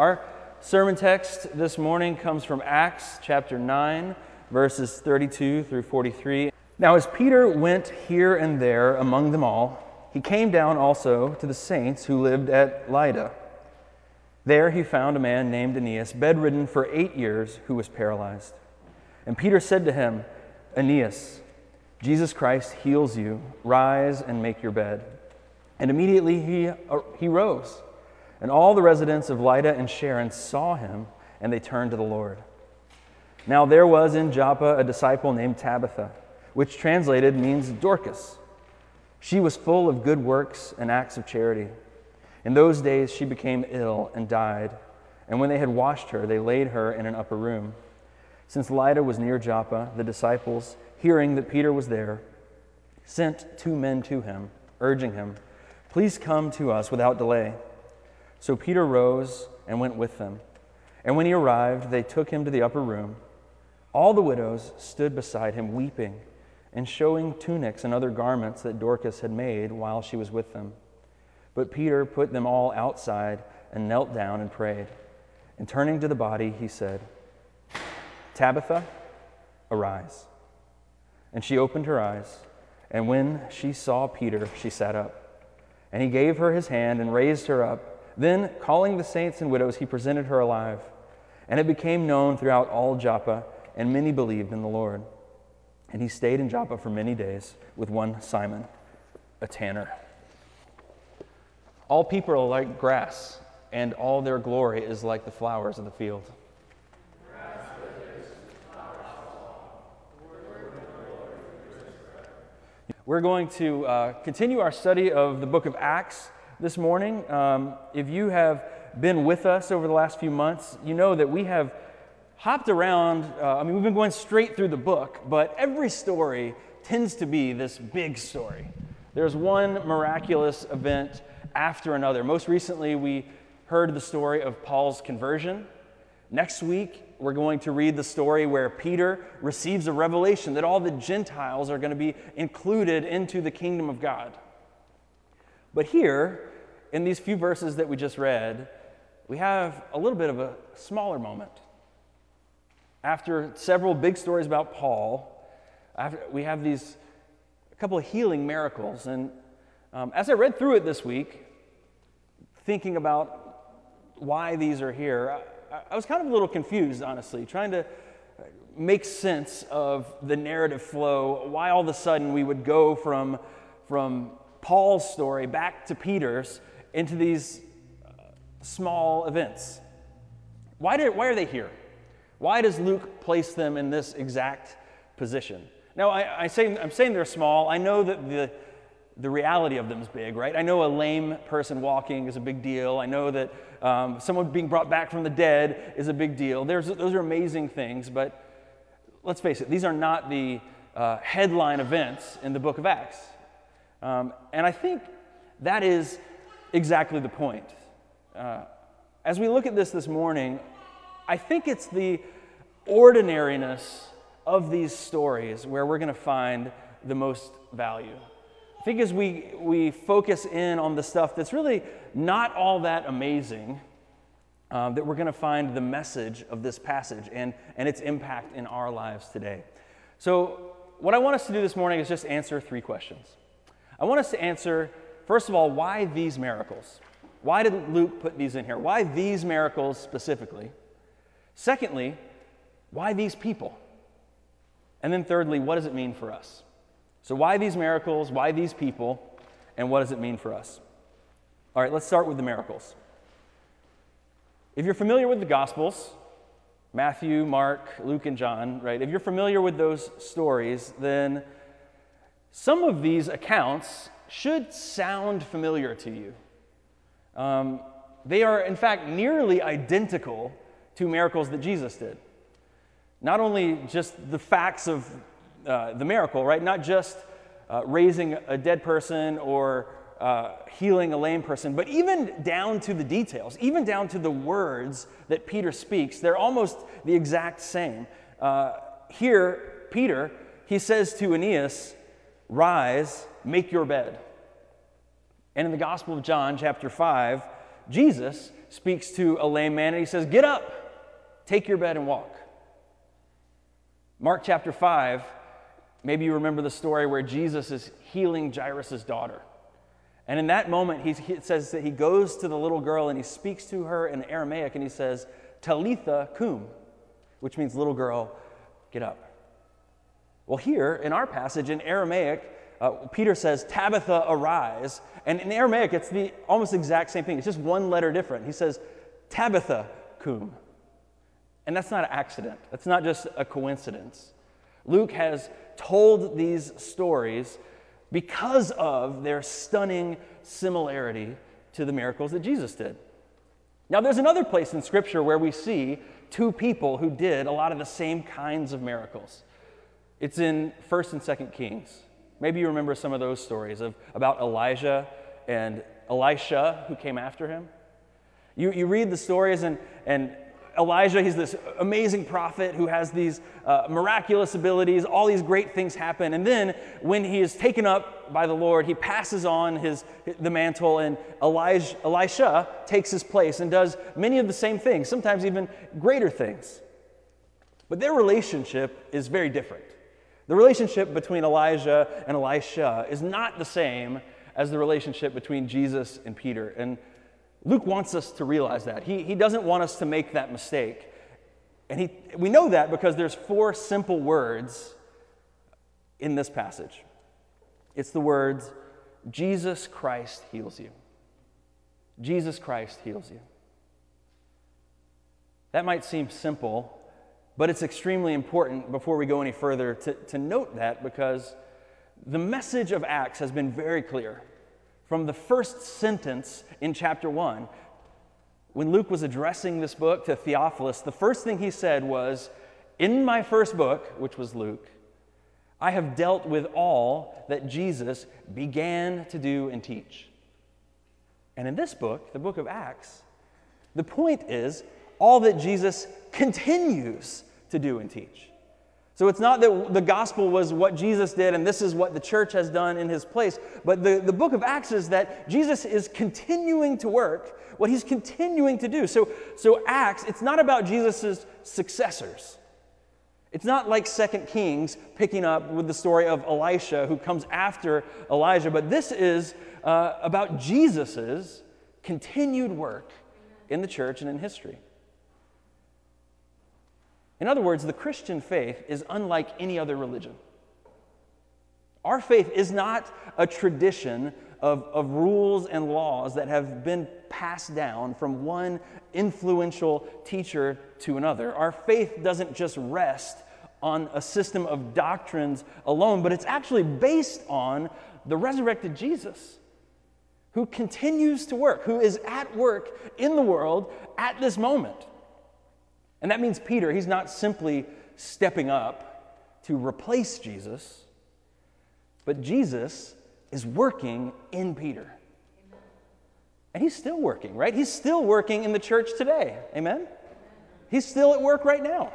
Our sermon text this morning comes from Acts chapter 9, verses 32 through 43. Now, as Peter went here and there among them all, he came down also to the saints who lived at Lydda. There he found a man named Aeneas, bedridden for eight years, who was paralyzed. And Peter said to him, Aeneas, Jesus Christ heals you. Rise and make your bed. And immediately he, uh, he rose. And all the residents of Lydda and Sharon saw him, and they turned to the Lord. Now there was in Joppa a disciple named Tabitha, which translated means Dorcas. She was full of good works and acts of charity. In those days she became ill and died, and when they had washed her, they laid her in an upper room. Since Lydda was near Joppa, the disciples, hearing that Peter was there, sent two men to him, urging him, Please come to us without delay. So Peter rose and went with them. And when he arrived, they took him to the upper room. All the widows stood beside him, weeping and showing tunics and other garments that Dorcas had made while she was with them. But Peter put them all outside and knelt down and prayed. And turning to the body, he said, Tabitha, arise. And she opened her eyes, and when she saw Peter, she sat up. And he gave her his hand and raised her up. Then, calling the saints and widows, he presented her alive. And it became known throughout all Joppa, and many believed in the Lord. And he stayed in Joppa for many days with one Simon, a tanner. All people are like grass, and all their glory is like the flowers of the field. We're going to uh, continue our study of the book of Acts this morning. Um, if you have been with us over the last few months, you know that we have hopped around. Uh, I mean, we've been going straight through the book, but every story tends to be this big story. There's one miraculous event after another. Most recently, we heard the story of Paul's conversion. Next week, we're going to read the story where Peter receives a revelation that all the Gentiles are going to be included into the kingdom of God. But here, in these few verses that we just read, we have a little bit of a smaller moment. After several big stories about Paul, after, we have these a couple of healing miracles. And um, as I read through it this week, thinking about why these are here, I, I was kind of a little confused, honestly, trying to make sense of the narrative flow, why all of a sudden we would go from, from Paul's story back to Peter's into these uh, small events. Why, did, why are they here? Why does Luke place them in this exact position? Now, I, I say, I'm saying they're small. I know that the, the reality of them is big, right? I know a lame person walking is a big deal. I know that um, someone being brought back from the dead is a big deal. There's, those are amazing things, but let's face it, these are not the uh, headline events in the book of Acts. Um, and I think that is exactly the point. Uh, as we look at this this morning, I think it's the ordinariness of these stories where we're going to find the most value. I think as we, we focus in on the stuff that's really not all that amazing, um, that we're going to find the message of this passage and, and its impact in our lives today. So, what I want us to do this morning is just answer three questions. I want us to answer, first of all, why these miracles? Why did Luke put these in here? Why these miracles specifically? Secondly, why these people? And then thirdly, what does it mean for us? So, why these miracles? Why these people? And what does it mean for us? All right, let's start with the miracles. If you're familiar with the Gospels, Matthew, Mark, Luke, and John, right? If you're familiar with those stories, then some of these accounts should sound familiar to you. Um, they are, in fact, nearly identical to miracles that Jesus did. Not only just the facts of uh, the miracle, right? Not just uh, raising a dead person or uh, healing a lame person, but even down to the details, even down to the words that Peter speaks, they're almost the exact same. Uh, here, Peter, he says to Aeneas, Rise, make your bed. And in the Gospel of John, chapter 5, Jesus speaks to a lame man and he says, Get up, take your bed and walk. Mark chapter 5, maybe you remember the story where Jesus is healing Jairus' daughter. And in that moment, he, he says that he goes to the little girl and he speaks to her in Aramaic and he says, Talitha cum, which means little girl, get up. Well, here in our passage in Aramaic, uh, Peter says, Tabitha, arise. And in Aramaic, it's the almost exact same thing. It's just one letter different. He says, Tabitha, cum. And that's not an accident, that's not just a coincidence. Luke has told these stories because of their stunning similarity to the miracles that Jesus did. Now, there's another place in Scripture where we see two people who did a lot of the same kinds of miracles. It's in 1st and 2nd Kings. Maybe you remember some of those stories of, about Elijah and Elisha who came after him. You, you read the stories, and, and Elijah, he's this amazing prophet who has these uh, miraculous abilities, all these great things happen. And then when he is taken up by the Lord, he passes on his, the mantle, and Elijah, Elisha takes his place and does many of the same things, sometimes even greater things. But their relationship is very different. The relationship between Elijah and Elisha is not the same as the relationship between Jesus and Peter. And Luke wants us to realize that. He, he doesn't want us to make that mistake. And he, we know that because there's four simple words in this passage. It's the words, Jesus Christ heals you. Jesus Christ heals you. That might seem simple, but it's extremely important before we go any further to, to note that because the message of Acts has been very clear. From the first sentence in chapter 1, when Luke was addressing this book to Theophilus, the first thing he said was, In my first book, which was Luke, I have dealt with all that Jesus began to do and teach. And in this book, the book of Acts, the point is all that Jesus continues to do and teach. So it's not that the gospel was what Jesus did and this is what the church has done in his place, but the, the book of Acts is that Jesus is continuing to work what he's continuing to do. So, so Acts, it's not about Jesus' successors. It's not like Second Kings picking up with the story of Elisha who comes after Elijah, but this is uh, about Jesus' continued work in the church and in history. In other words, the Christian faith is unlike any other religion. Our faith is not a tradition of, of rules and laws that have been passed down from one influential teacher to another. Our faith doesn't just rest on a system of doctrines alone, but it's actually based on the resurrected Jesus who continues to work, who is at work in the world at this moment. And that means Peter, he's not simply stepping up to replace Jesus, but Jesus is working in Peter. And he's still working, right? He's still working in the church today. Amen? He's still at work right now.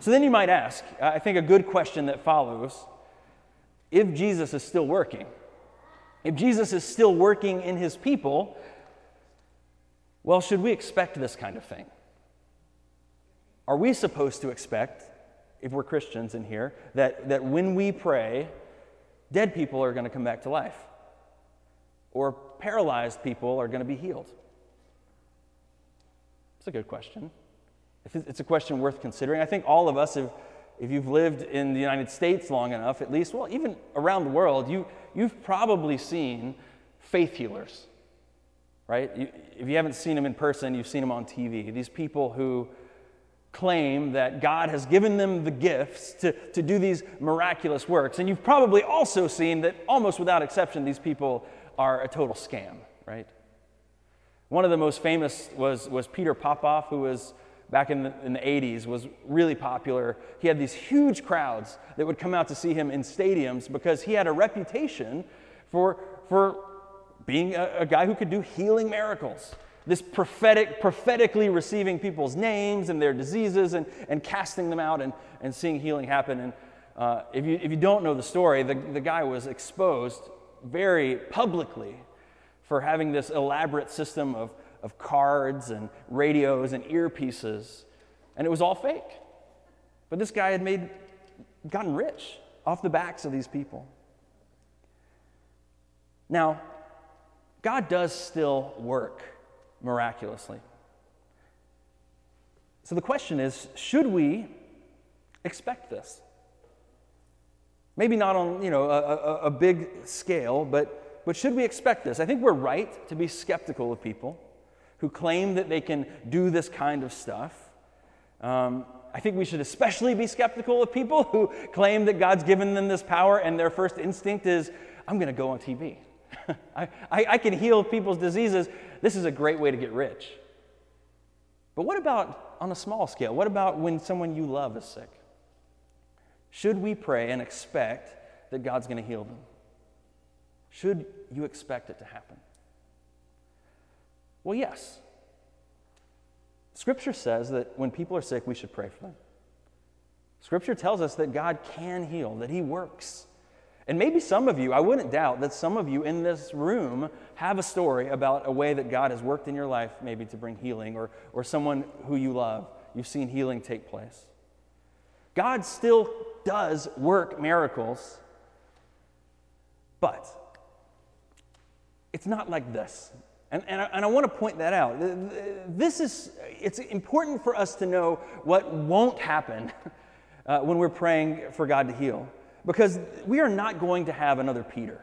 So then you might ask, I think a good question that follows if Jesus is still working, if Jesus is still working in his people, well, should we expect this kind of thing? Are we supposed to expect, if we're Christians in here, that, that when we pray, dead people are going to come back to life? Or paralyzed people are going to be healed? It's a good question. It's a question worth considering. I think all of us, if, if you've lived in the United States long enough, at least, well, even around the world, you, you've probably seen faith healers, right? You, if you haven't seen them in person, you've seen them on TV. These people who claim that God has given them the gifts to, to do these miraculous works. And you've probably also seen that almost without exception, these people are a total scam, right? One of the most famous was, was Peter Popoff, who was back in the, in the 80s, was really popular. He had these huge crowds that would come out to see him in stadiums because he had a reputation for, for being a, a guy who could do healing miracles this prophetic, prophetically receiving people's names and their diseases and, and casting them out and, and seeing healing happen. And uh, if, you, if you don't know the story, the, the guy was exposed very publicly for having this elaborate system of, of cards and radios and earpieces, and it was all fake. But this guy had made, gotten rich off the backs of these people. Now, God does still work miraculously. So the question is should we expect this? Maybe not on you know, a, a, a big scale, but, but should we expect this? I think we're right to be skeptical of people who claim that they can do this kind of stuff. Um, I think we should especially be skeptical of people who claim that God's given them this power and their first instinct is, I'm going to go on TV. I, I, I can heal people's diseases. This is a great way to get rich. But what about on a small scale? What about when someone you love is sick? Should we pray and expect that God's going to heal them? Should you expect it to happen? Well, yes. Scripture says that when people are sick, we should pray for them. Scripture tells us that God can heal, that He works. And maybe some of you, I wouldn't doubt that some of you in this room have a story about a way that God has worked in your life, maybe to bring healing, or, or someone who you love. You've seen healing take place. God still does work miracles, but it's not like this. And, and, I, and I want to point that out. This is, it's important for us to know what won't happen uh, when we're praying for God to heal. Because we are not going to have another Peter.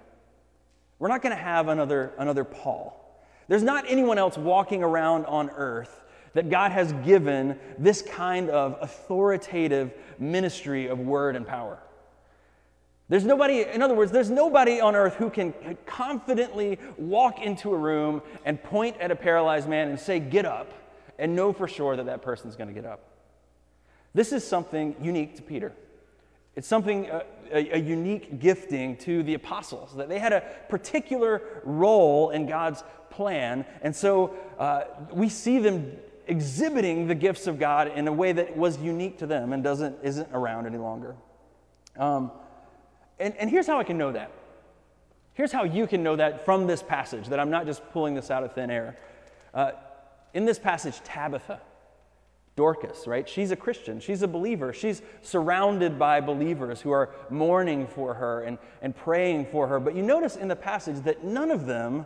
We're not going to have another, another Paul. There's not anyone else walking around on earth that God has given this kind of authoritative ministry of word and power. There's nobody, in other words, there's nobody on earth who can confidently walk into a room and point at a paralyzed man and say, Get up, and know for sure that that person's going to get up. This is something unique to Peter. It's something, uh, a, a, unique gifting to the apostles, that they had a particular role in God's plan. And so uh, we see them exhibiting the gifts of God in a way that was unique to them and doesn't, isn't around any longer. Um, and, and here's how I can know that. Here's how you can know that from this passage, that I'm not just pulling this out of thin air. Uh, in this passage, Tabitha, Dorcas, right? She's a Christian. She's a believer. She's surrounded by believers who are mourning for her and, and praying for her. But you notice in the passage that none of them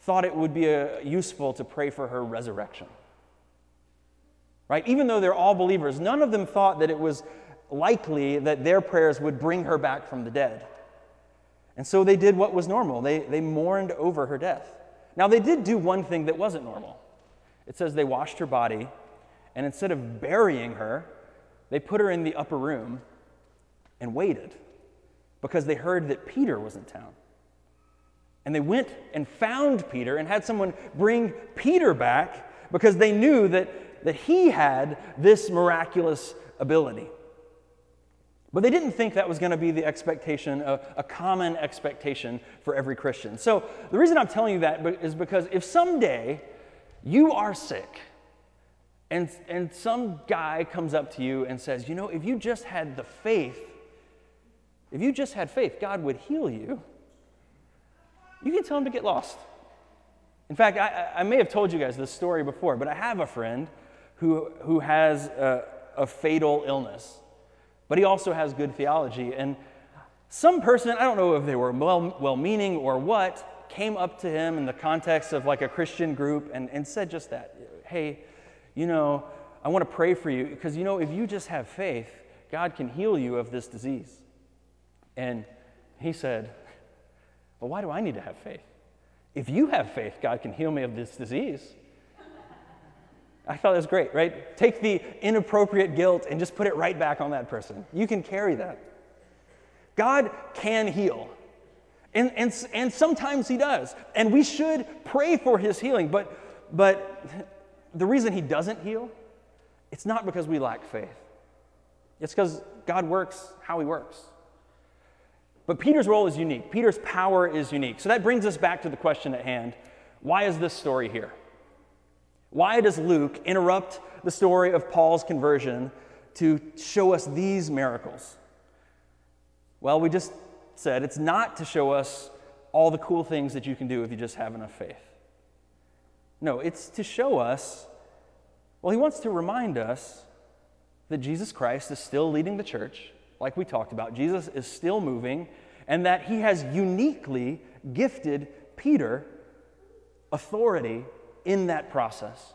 thought it would be a, uh, useful to pray for her resurrection. Right? Even though they're all believers, none of them thought that it was likely that their prayers would bring her back from the dead. And so they did what was normal. They, they mourned over her death. Now, they did do one thing that wasn't normal. It says they washed her body, and instead of burying her, they put her in the upper room and waited because they heard that Peter was in town. And they went and found Peter and had someone bring Peter back because they knew that, that he had this miraculous ability. But they didn't think that was going to be the expectation, a, a, common expectation for every Christian. So the reason I'm telling you that is because if someday you are sick and, and some guy comes up to you and says, you know, if you just had the faith, if you just had faith, God would heal you, you can tell him to get lost. In fact, I, I may have told you guys this story before, but I have a friend who, who has a, a fatal illness but he also has good theology. And some person, I don't know if they were well meaning or what, came up to him in the context of like a Christian group and, and said just that Hey, you know, I want to pray for you because, you know, if you just have faith, God can heal you of this disease. And he said, Well, why do I need to have faith? If you have faith, God can heal me of this disease. I thought that was great, right? Take the inappropriate guilt and just put it right back on that person. You can carry that. God can heal. And, and, and sometimes He does. And we should pray for His healing. But, but the reason He doesn't heal, it's not because we lack faith, it's because God works how He works. But Peter's role is unique, Peter's power is unique. So that brings us back to the question at hand why is this story here? Why does Luke interrupt the story of Paul's conversion to show us these miracles? Well, we just said it's not to show us all the cool things that you can do if you just have enough faith. No, it's to show us, well, he wants to remind us that Jesus Christ is still leading the church, like we talked about. Jesus is still moving, and that he has uniquely gifted Peter authority in that process.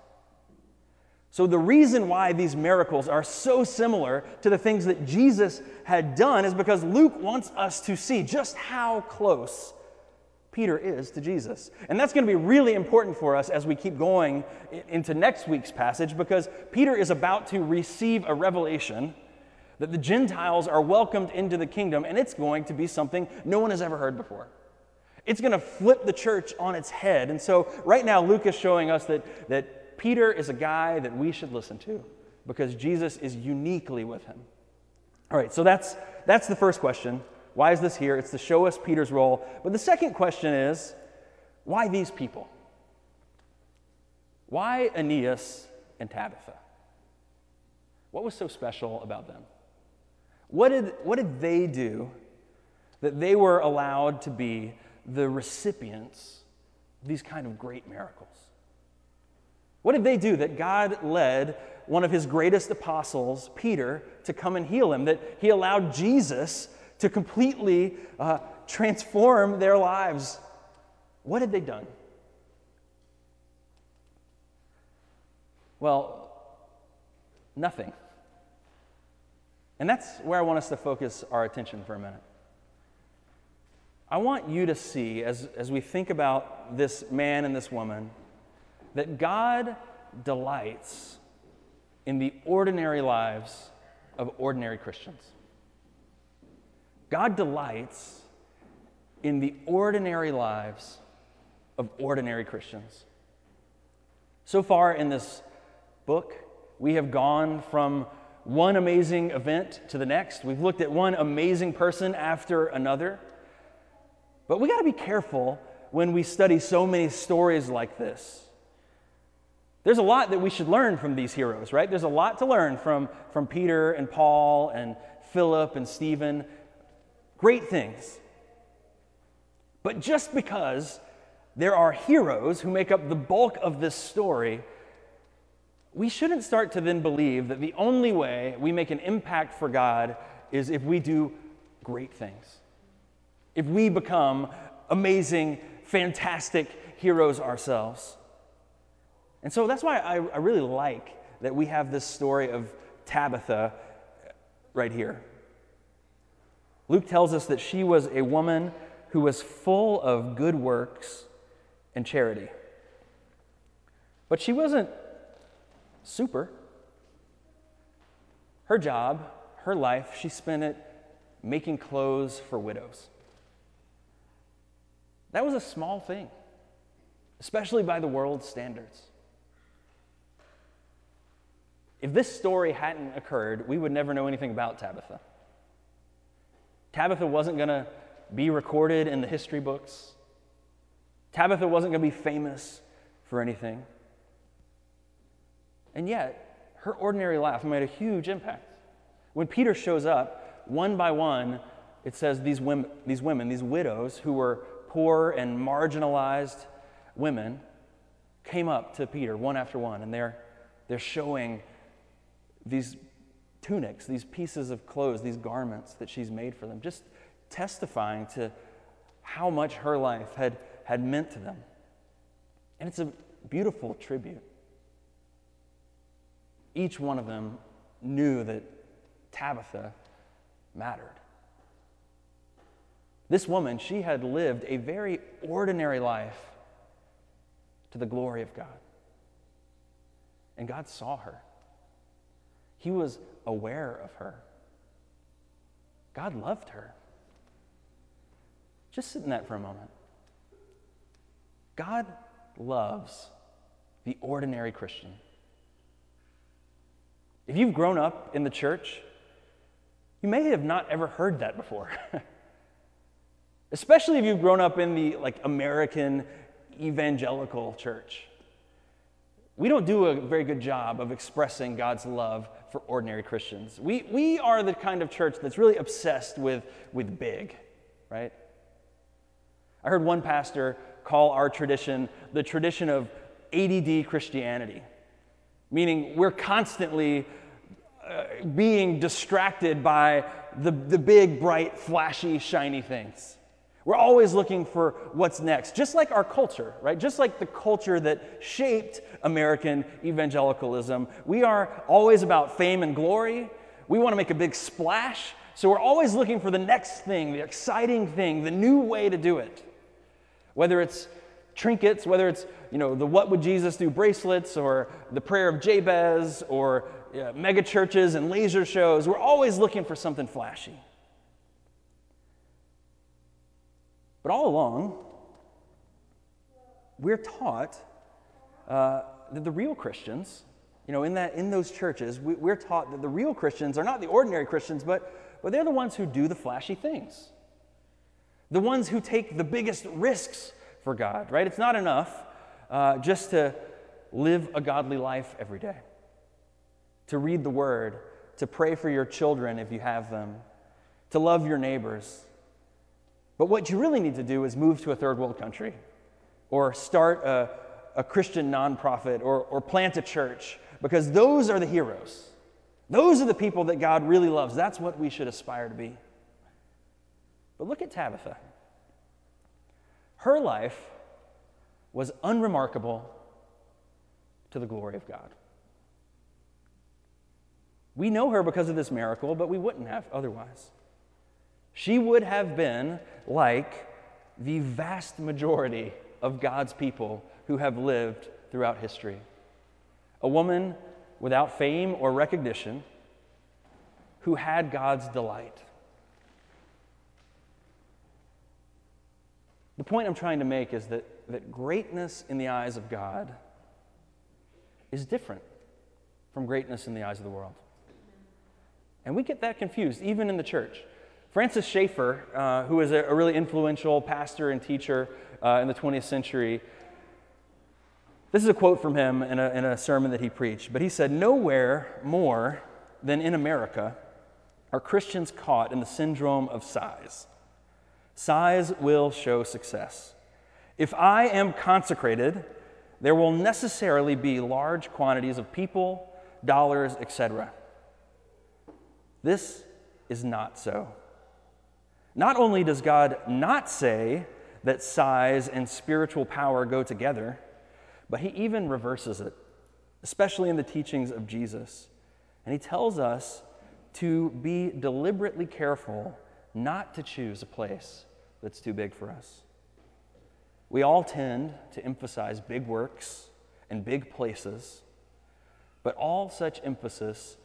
So, the reason why these miracles are so similar to the things that Jesus had done is because Luke wants us to see just how close Peter is to Jesus. And that's going to be really important for us as we keep going into next week's passage because Peter is about to receive a revelation that the Gentiles are welcomed into the kingdom, and it's going to be something no one has ever heard before. It's going to flip the church on its head. And so, right now, Luke is showing us that, that Peter is a guy that we should listen to because Jesus is uniquely with him. All right, so that's, that's the first question. Why is this here? It's to show us Peter's role. But the second question is why these people? Why Aeneas and Tabitha? What was so special about them? What did, what did they do that they were allowed to be the recipients of these kind of great miracles? What did they do that God led one of his greatest apostles, Peter, to come and heal him? That he allowed Jesus to completely uh, transform their lives. What had they done? Well, nothing. And that's where I want us to focus our attention for a minute. I want you to see, as, as we think about this man and this woman, that God delights in the ordinary lives of ordinary Christians. God delights in the ordinary lives of ordinary Christians. So far in this book, we have gone from one amazing event to the next. We've looked at one amazing person after another. But we got to be careful when we study so many stories like this. There's a lot that we should learn from these heroes, right? There's a lot to learn from, from Peter and Paul and Philip and Stephen. Great things. But just because there are heroes who make up the bulk of this story, we shouldn't start to then believe that the only way we make an impact for God is if we do great things if we become amazing, fantastic heroes ourselves. And so that's why I, I really like that we have this story of Tabitha right here. Luke tells us that she was a woman who was full of good works and charity. But she wasn't super. Her job, her life, she spent it making clothes for widows. That was a small thing, especially by the world's standards. If this story hadn't occurred, we would never know anything about Tabitha. Tabitha wasn't going to be recorded in the history books. Tabitha wasn't going to be famous for anything. And yet, her ordinary life made a huge impact. When Peter shows up, one by one, it says these women, these, women, these widows who were poor and marginalized women came up to Peter one after one, and they're, they're showing these tunics, these pieces of clothes, these garments that she's made for them, just testifying to how much her life had, had meant to them. And it's a beautiful tribute. Each one of them knew that Tabitha mattered. This woman, she had lived a very ordinary life to the glory of God. And God saw her, He was aware of her. God loved her. Just sit in that for a moment. God loves the ordinary Christian. If you've grown up in the church, you may have not ever heard that before. especially if you've grown up in the like American evangelical church. We don't do a very good job of expressing God's love for ordinary Christians. We, we are the kind of church that's really obsessed with, with big, right? I heard one pastor call our tradition the tradition of ADD Christianity, meaning we're constantly uh, being distracted by the, the big, bright, flashy, shiny things. We're always looking for what's next, just like our culture, right? Just like the culture that shaped American evangelicalism. We are always about fame and glory. We want to make a big splash. So we're always looking for the next thing, the exciting thing, the new way to do it. Whether it's trinkets, whether it's you know the What Would Jesus Do bracelets, or the Prayer of Jabez, or mega churches and laser shows, we're always looking for something flashy. But all along, we're taught uh, that the real Christians, you know, in, that, in those churches, we, we're taught that the real Christians are not the ordinary Christians, but, but they're the ones who do the flashy things. The ones who take the biggest risks for God, right? It's not enough uh, just to live a godly life every day, to read the word, to pray for your children if you have them, to love your neighbors. But what you really need to do is move to a third world country or start a, a Christian nonprofit or, or plant a church because those are the heroes. Those are the people that God really loves. That's what we should aspire to be. But look at Tabitha. Her life was unremarkable to the glory of God. We know her because of this miracle, but we wouldn't have otherwise. She would have been like the vast majority of God's people who have lived throughout history. A woman without fame or recognition who had God's delight. The point I'm trying to make is that, that greatness in the eyes of God is different from greatness in the eyes of the world. And we get that confused, even in the church. Francis Schaeffer, uh, who was a, a, really influential pastor and teacher uh, in the 20th century, this is a quote from him in a, in a sermon that he preached. But he said, Nowhere more than in America are Christians caught in the syndrome of size. Size will show success. If I am consecrated, there will necessarily be large quantities of people, dollars, etc. This is not so. Not only does God not say that size and spiritual power go together, but he even reverses it, especially in the teachings of Jesus. And he tells us to be deliberately careful not to choose a place that's too big for us. We all tend to emphasize big works and big places, but all such emphasis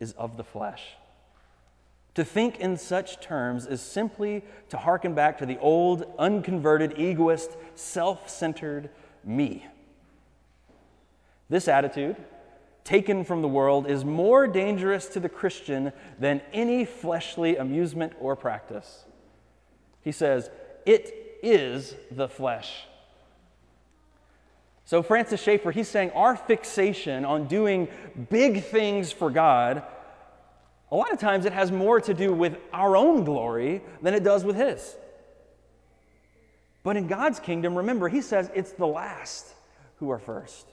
is of the flesh. To think in such terms is simply to hearken back to the old, unconverted, egoist, self centered me. This attitude taken from the world is more dangerous to the Christian than any fleshly amusement or practice. He says, It is the flesh. So, Francis Schaeffer, he's saying our fixation on doing big things for God, a lot of times it has more to do with our own glory than it does with His. But in God's kingdom, remember, He says it's the last who are first.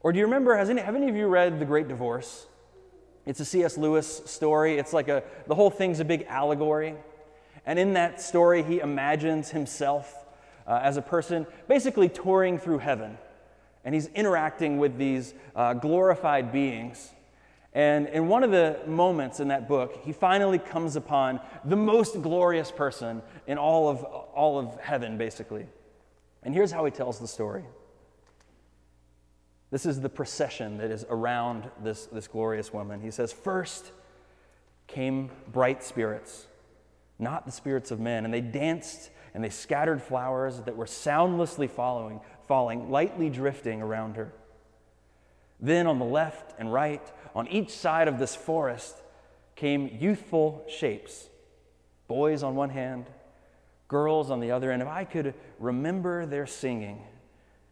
Or do you remember, has any, have any of you read The Great Divorce? It's a C.S. Lewis story. It's like a, the whole thing's a big allegory. And in that story, he imagines himself uh, as a person basically touring through heaven. And he's interacting with these uh, glorified beings. And in one of the moments in that book, he finally comes upon the most glorious person in all of, all of heaven, basically. And here's how he tells the story. This is the procession that is around this, this glorious woman. He says, First came bright spirits, not the spirits of men, and they danced and they scattered flowers that were soundlessly following, falling, lightly drifting around her. Then on the left and right, on each side of this forest, came youthful shapes boys on one hand, girls on the other. And if I could remember their singing,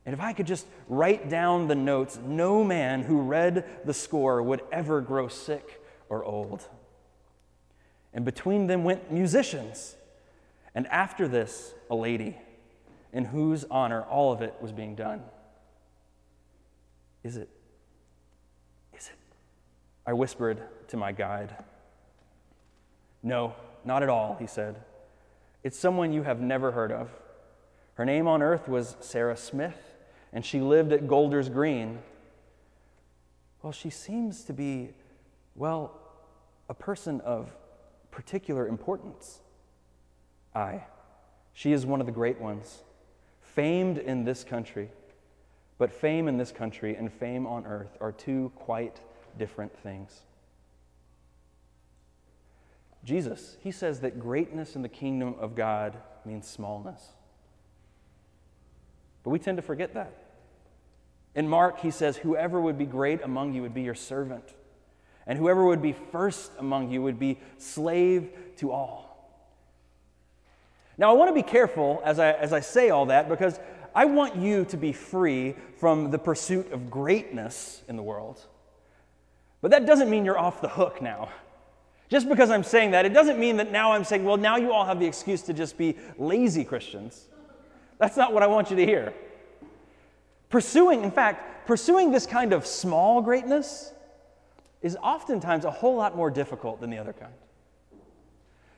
and if I could just write down the notes, no man who read the score would ever grow sick or old. And between them went musicians, and after this, a lady, in whose honor all of it was being done. Is it? I whispered to my guide. No, not at all, he said. It's someone you have never heard of. Her name on earth was Sarah Smith, and she lived at Golders Green. Well, she seems to be, well, a person of particular importance. Aye, she is one of the great ones, famed in this country. But fame in this country and fame on earth are two quite different things. Jesus, he says that greatness in the kingdom of God means smallness. But we tend to forget that. In Mark, he says, Whoever would be great among you would be your servant, and whoever would be first among you would be slave to all. Now, I want to be careful as I, as I say all that because I want you to be free from the pursuit of greatness in the world. But that doesn't mean you're off the hook now. Just because I'm saying that, it doesn't mean that now I'm saying, well, now you all have the excuse to just be lazy Christians. That's not what I want you to hear. Pursuing, in fact, pursuing this kind of small greatness is oftentimes a whole lot more difficult than the other kind.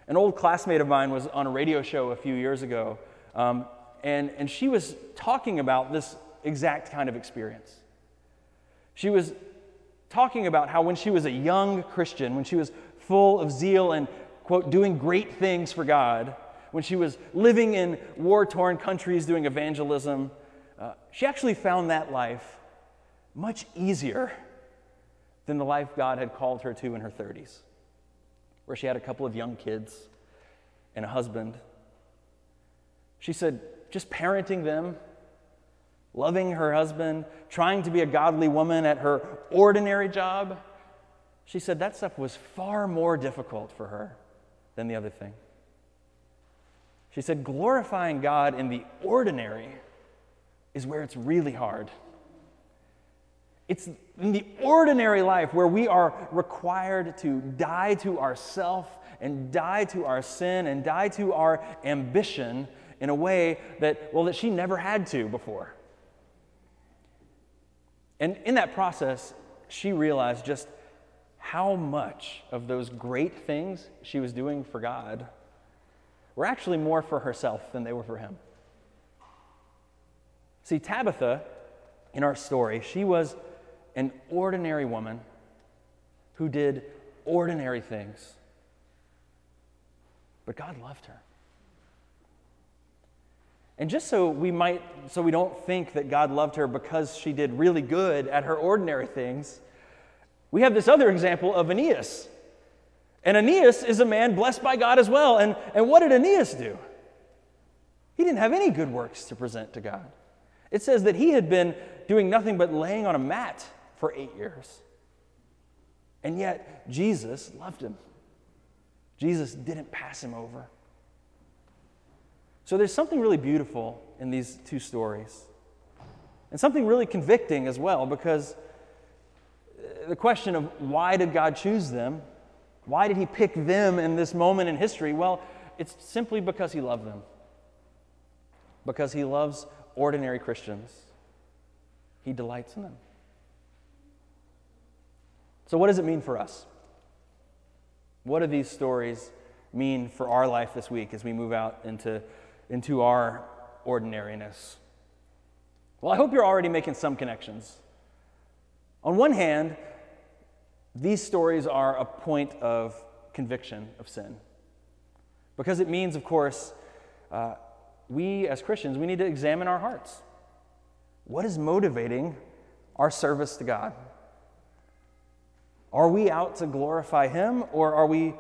An old classmate of mine was on a radio show a few years ago, um, and, and she was talking about this exact kind of experience. She was talking about how when she was a young Christian, when she was full of zeal and, quote, doing great things for God, when she was living in war torn countries doing evangelism, uh, she actually found that life much easier than the life God had called her to in her 30s, where she had a couple of young kids and a husband. She said, just parenting them, loving her husband, trying to be a godly woman at her ordinary job. She said that stuff was far more difficult for her than the other thing. She said, glorifying God in the ordinary is where it's really hard. It's in the ordinary life where we are required to die to ourself and die to our sin and die to our ambition in a way that, well, that she never had to before. And in that process, she realized just how much of those great things she was doing for God were actually more for herself than they were for him. See, Tabitha, in our story, she was an ordinary woman who did ordinary things. But God loved her. And just so we might, so we don't think that God loved her because she did really good at her ordinary things, we have this other example of Aeneas. And Aeneas is a man blessed by God as well. And, and what did Aeneas do? He didn't have any good works to present to God. It says that he had been doing nothing but laying on a mat for eight years. And yet, Jesus loved him. Jesus didn't pass him over. So there's something really beautiful in these two stories. And something really convicting as well, because uh, the question of why did God choose them? Why did He pick them in this moment in history? Well, it's simply because He loved them. Because He loves ordinary Christians, He delights in them. So, what does it mean for us? What do these stories mean for our life this week as we move out into into our ordinariness? Well, I hope you're already making some connections. On one hand, these stories are a point of conviction of sin. Because it means, of course, uh, we as Christians, we need to examine our hearts. What is motivating our service to God? Are we out to glorify Him, or are we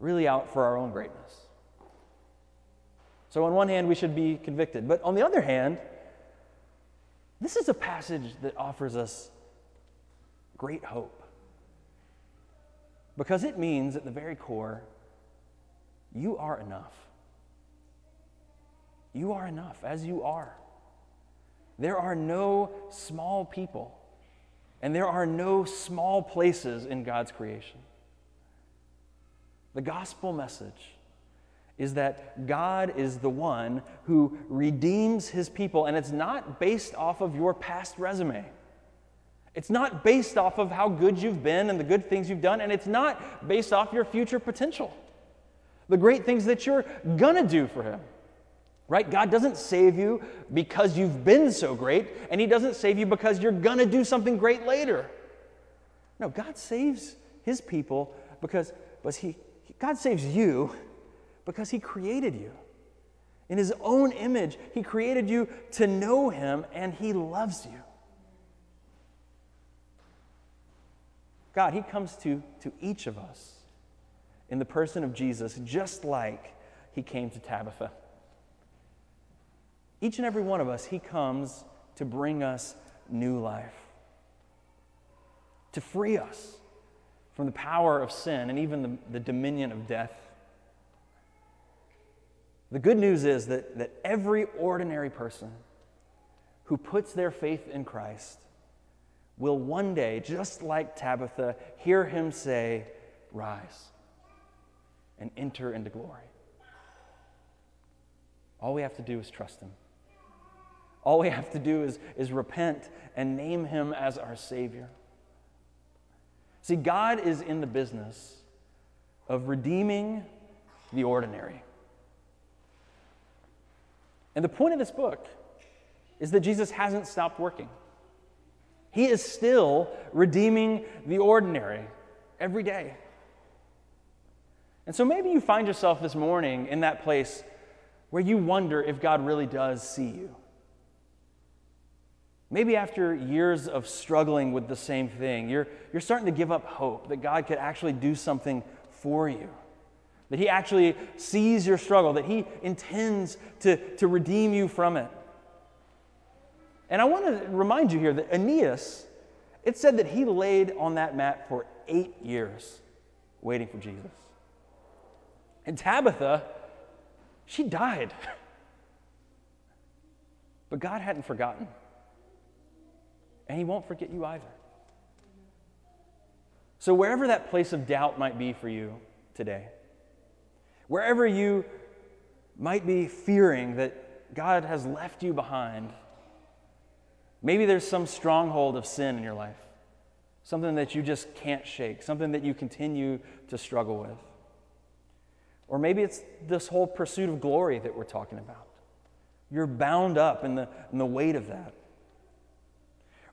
really out for our own greatness? So, on one hand, we should be convicted. But on the other hand, this is a passage that offers us great hope. Because it means at the very core, you are enough. You are enough as you are. There are no small people, and there are no small places in God's creation. The gospel message is that God is the one who redeems his people, and it's not based off of your past resume. It's not based off of how good you've been and the good things you've done, and it's not based off your future potential. The great things that you're gonna do for him. Right? God doesn't save you because you've been so great, and He doesn't save you because you're gonna do something great later. No, God saves His people because, because he, God saves you because He created you. In His own image, He created you to know Him, and He loves you. God, He comes to, to each of us in the person of Jesus, just like He came to Tabitha. Each and every one of us, He comes to bring us new life, to free us from the power of sin and even the, the dominion of death. The good news is that, that every ordinary person who puts their faith in Christ will one day, just like Tabitha, hear him say, Rise and enter into glory. All we have to do is trust him. All we have to do is, is repent and name him as our Savior. See, God is in the business of redeeming the ordinary. And the point of this book is that Jesus hasn't stopped working. He is still redeeming the ordinary every day. And so maybe you find yourself this morning in that place where you wonder if God really does see you. Maybe after years of struggling with the same thing, you're, you're starting to give up hope that God could actually do something for you. That He actually sees your struggle, that He intends to, to redeem you from it. And I want to remind you here that Aeneas, it said that he laid on that mat for eight years waiting for Jesus. And Tabitha, she died. But God hadn't forgotten. And He won't forget you either. So, wherever that place of doubt might be for you today, wherever you might be fearing that God has left you behind, maybe there's some stronghold of sin in your life, something that you just can't shake, something that you continue to struggle with. Or maybe it's this whole pursuit of glory that we're talking about. You're bound up in the, in the weight of that.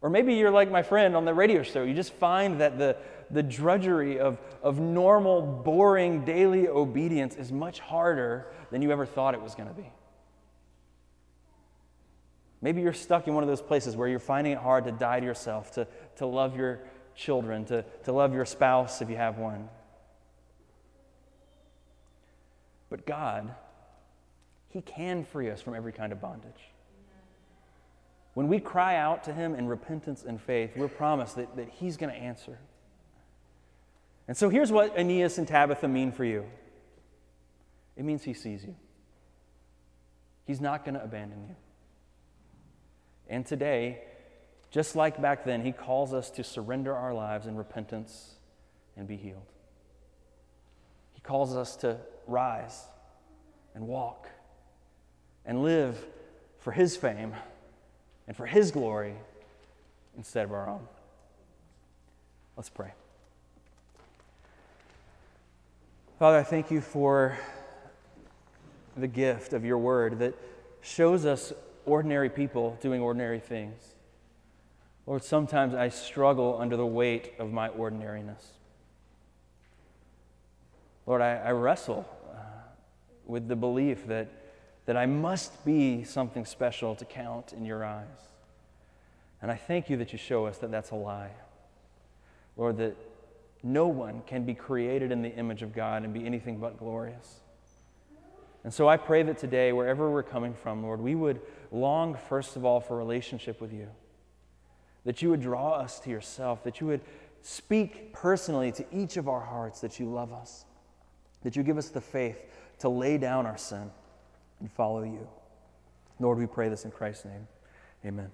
Or maybe you're like my friend on the radio show. You just find that the, the drudgery of, of normal, boring daily obedience is much harder than you ever thought it was going to be. Maybe you're stuck in one of those places where you're finding it hard to die to yourself, to, to love your children, to, to love your spouse if you have one. But God, He can free us from every kind of bondage. When we cry out to Him in repentance and faith, we're promised that, that He's going to answer. And so here's what Aeneas and Tabitha mean for you it means He sees you, He's not going to abandon you. And today, just like back then, He calls us to surrender our lives in repentance and be healed. He calls us to rise and walk and live for His fame and for His glory instead of our own. Let's pray. Father, I thank you for the gift of your word that shows us ordinary people doing ordinary things. Lord, sometimes I struggle under the weight of my ordinariness. Lord, I, I wrestle uh, with the belief that that I must be something special to count in your eyes. And I thank you that you show us that that's a lie. Lord, that no one can be created in the image of God and be anything but glorious. And so I pray that today, wherever we're coming from, Lord, we would long, first of all, for relationship with you. That you would draw us to yourself, that you would speak personally to each of our hearts that you love us, that you give us the faith to lay down our sin and follow you. Lord, we pray this in Christ's name. Amen.